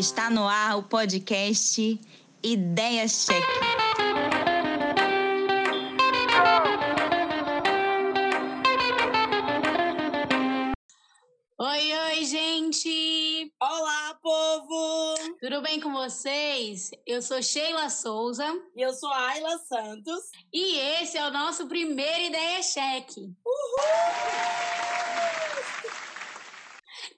Está no ar o podcast Ideia Check. Oi, oi, gente! Olá, povo! Tudo bem com vocês? Eu sou Sheila Souza. E eu sou Ayla Santos. E esse é o nosso primeiro Ideia Check. Uhul!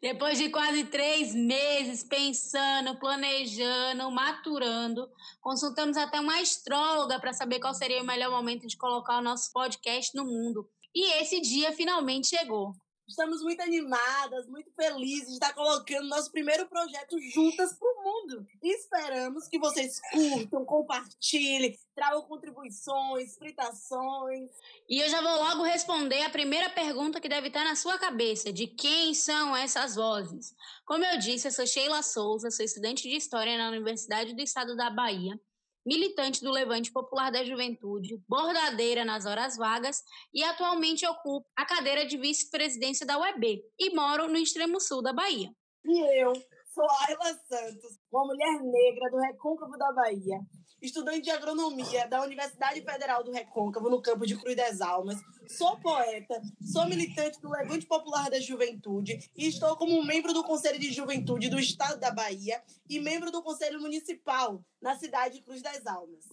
Depois de quase três meses pensando, planejando, maturando, consultamos até uma astróloga para saber qual seria o melhor momento de colocar o nosso podcast no mundo. E esse dia finalmente chegou. Estamos muito animadas, muito felizes de estar colocando nosso primeiro projeto juntas para o mundo. Esperamos que vocês curtam, compartilhem, tragam contribuições, fritações. E eu já vou logo responder a primeira pergunta que deve estar na sua cabeça: de quem são essas vozes? Como eu disse, eu sou Sheila Souza, sou estudante de História na Universidade do Estado da Bahia militante do Levante Popular da Juventude, bordadeira nas horas vagas e atualmente ocupo a cadeira de vice-presidência da UEB e moro no extremo sul da Bahia. E eu sou Ayla Santos, uma mulher negra do Recôncavo da Bahia, estudante de agronomia da Universidade Federal do Recôncavo, no campo de Cruz das Almas. Sou poeta, sou militante do Levante Popular da Juventude e estou como membro do Conselho de Juventude do Estado da Bahia e membro do Conselho Municipal na cidade de Cruz das Almas.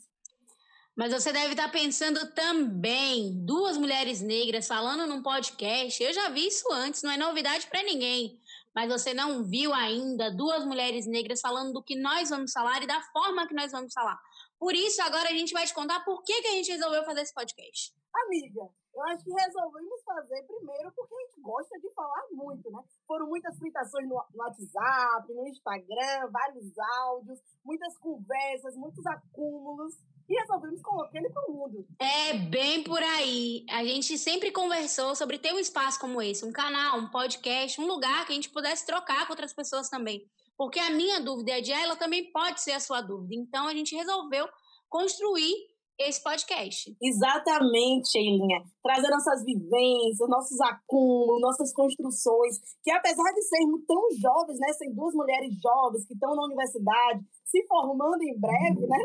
Mas você deve estar pensando também, duas mulheres negras falando num podcast. Eu já vi isso antes, não é novidade para ninguém mas você não viu ainda duas mulheres negras falando do que nós vamos falar e da forma que nós vamos falar. Por isso, agora a gente vai te contar por que, que a gente resolveu fazer esse podcast. Amiga, eu acho que resolvemos fazer primeiro porque a gente gosta de falar muito, né? Foram muitas fritações no, no WhatsApp, no Instagram, vários áudios, muitas conversas, muitos acúmulos e resolvemos colocar ele para o mundo. É bem por aí. A gente sempre conversou sobre ter um espaço como esse, um canal, um podcast, um lugar que a gente pudesse trocar com outras pessoas também. Porque a minha dúvida é de ela também pode ser a sua dúvida. Então a gente resolveu construir esse podcast. Exatamente, Eilinha. Trazer nossas vivências, nossos acúmulos, nossas construções, que apesar de sermos tão jovens, né, sem duas mulheres jovens que estão na universidade, se formando em breve, né?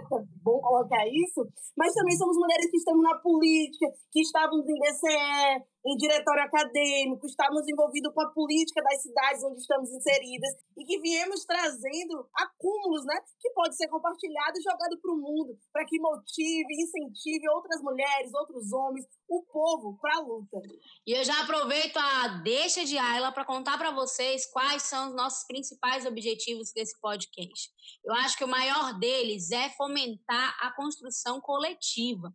Bom colocar isso. Mas também somos mulheres que estamos na política, que estávamos em DCE, em diretório acadêmico, estávamos envolvidos com a política das cidades onde estamos inseridas e que viemos trazendo acúmulos, né? Que pode ser compartilhado e jogado para o mundo, para que motive, incentive outras mulheres, outros homens, o povo para a luta. E eu já aproveito a deixa de Ayla para contar para vocês quais são os nossos principais objetivos desse podcast. Eu acho que o maior deles é fomentar a construção coletiva.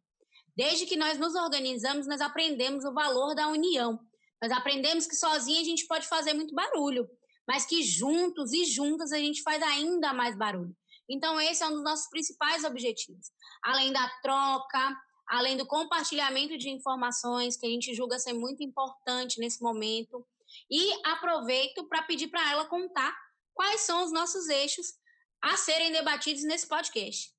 Desde que nós nos organizamos, nós aprendemos o valor da união. Nós aprendemos que sozinha a gente pode fazer muito barulho, mas que juntos e juntas a gente faz ainda mais barulho. Então, esse é um dos nossos principais objetivos. Além da troca, além do compartilhamento de informações, que a gente julga ser muito importante nesse momento. E aproveito para pedir para ela contar quais são os nossos eixos a serem debatidos nesse podcast.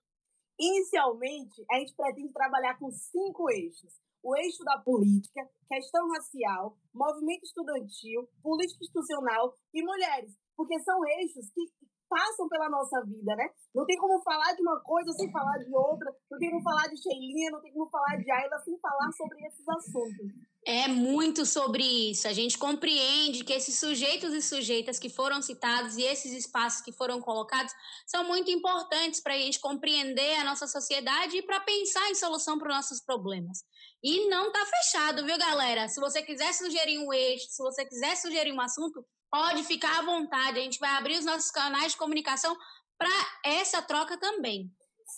Inicialmente, a gente pretende trabalhar com cinco eixos: o eixo da política, questão racial, movimento estudantil, política institucional e mulheres, porque são eixos que passam pela nossa vida, né? Não tem como falar de uma coisa sem falar de outra, não tem como falar de Sheilinha, não tem como falar de Ayla sem falar sobre esses assuntos. É muito sobre isso. A gente compreende que esses sujeitos e sujeitas que foram citados e esses espaços que foram colocados são muito importantes para a gente compreender a nossa sociedade e para pensar em solução para os nossos problemas. E não está fechado, viu, galera? Se você quiser sugerir um eixo, se você quiser sugerir um assunto, pode ficar à vontade. A gente vai abrir os nossos canais de comunicação para essa troca também.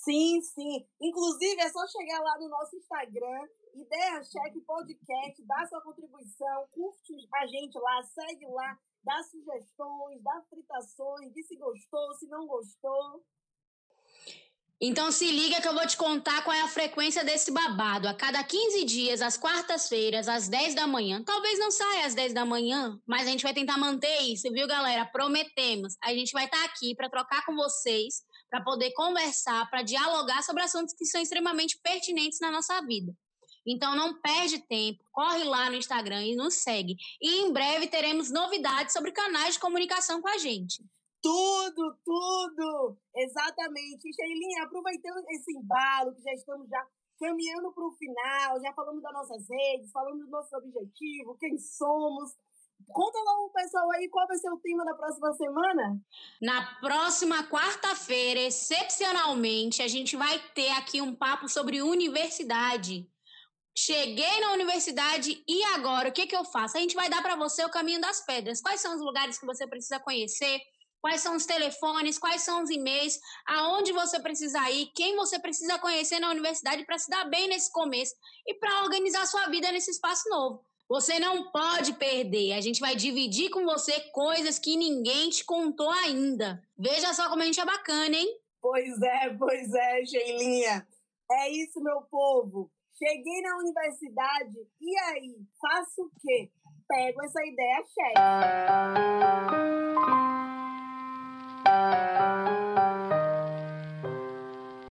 Sim, sim. Inclusive, é só chegar lá no nosso Instagram, Ideia Cheque Podcast, dá sua contribuição, curte a gente lá, segue lá, dá sugestões, dá fritações, diz se gostou, se não gostou. Então se liga que eu vou te contar qual é a frequência desse babado. A cada 15 dias, às quartas-feiras, às 10 da manhã. Talvez não saia às 10 da manhã, mas a gente vai tentar manter isso, viu, galera? Prometemos. A gente vai estar tá aqui para trocar com vocês, para poder conversar, para dialogar sobre assuntos que são extremamente pertinentes na nossa vida. Então não perde tempo, corre lá no Instagram e nos segue. E em breve teremos novidades sobre canais de comunicação com a gente. Tudo, tudo! Exatamente. Sheilinha, aproveitando esse embalo, que já estamos já caminhando para o final, já falamos das nossas redes, falamos do nosso objetivo, quem somos. Conta logo o pessoal aí qual vai ser o tema da próxima semana. Na próxima quarta-feira, excepcionalmente, a gente vai ter aqui um papo sobre universidade. Cheguei na universidade e agora o que, que eu faço? A gente vai dar para você o caminho das pedras. Quais são os lugares que você precisa conhecer? Quais são os telefones? Quais são os e-mails? Aonde você precisa ir? Quem você precisa conhecer na universidade para se dar bem nesse começo e para organizar sua vida nesse espaço novo? Você não pode perder. A gente vai dividir com você coisas que ninguém te contou ainda. Veja só como a gente é bacana, hein? Pois é, pois é, Geilinha. É isso, meu povo. Cheguei na universidade e aí? Faço o quê? Pego essa ideia cheia.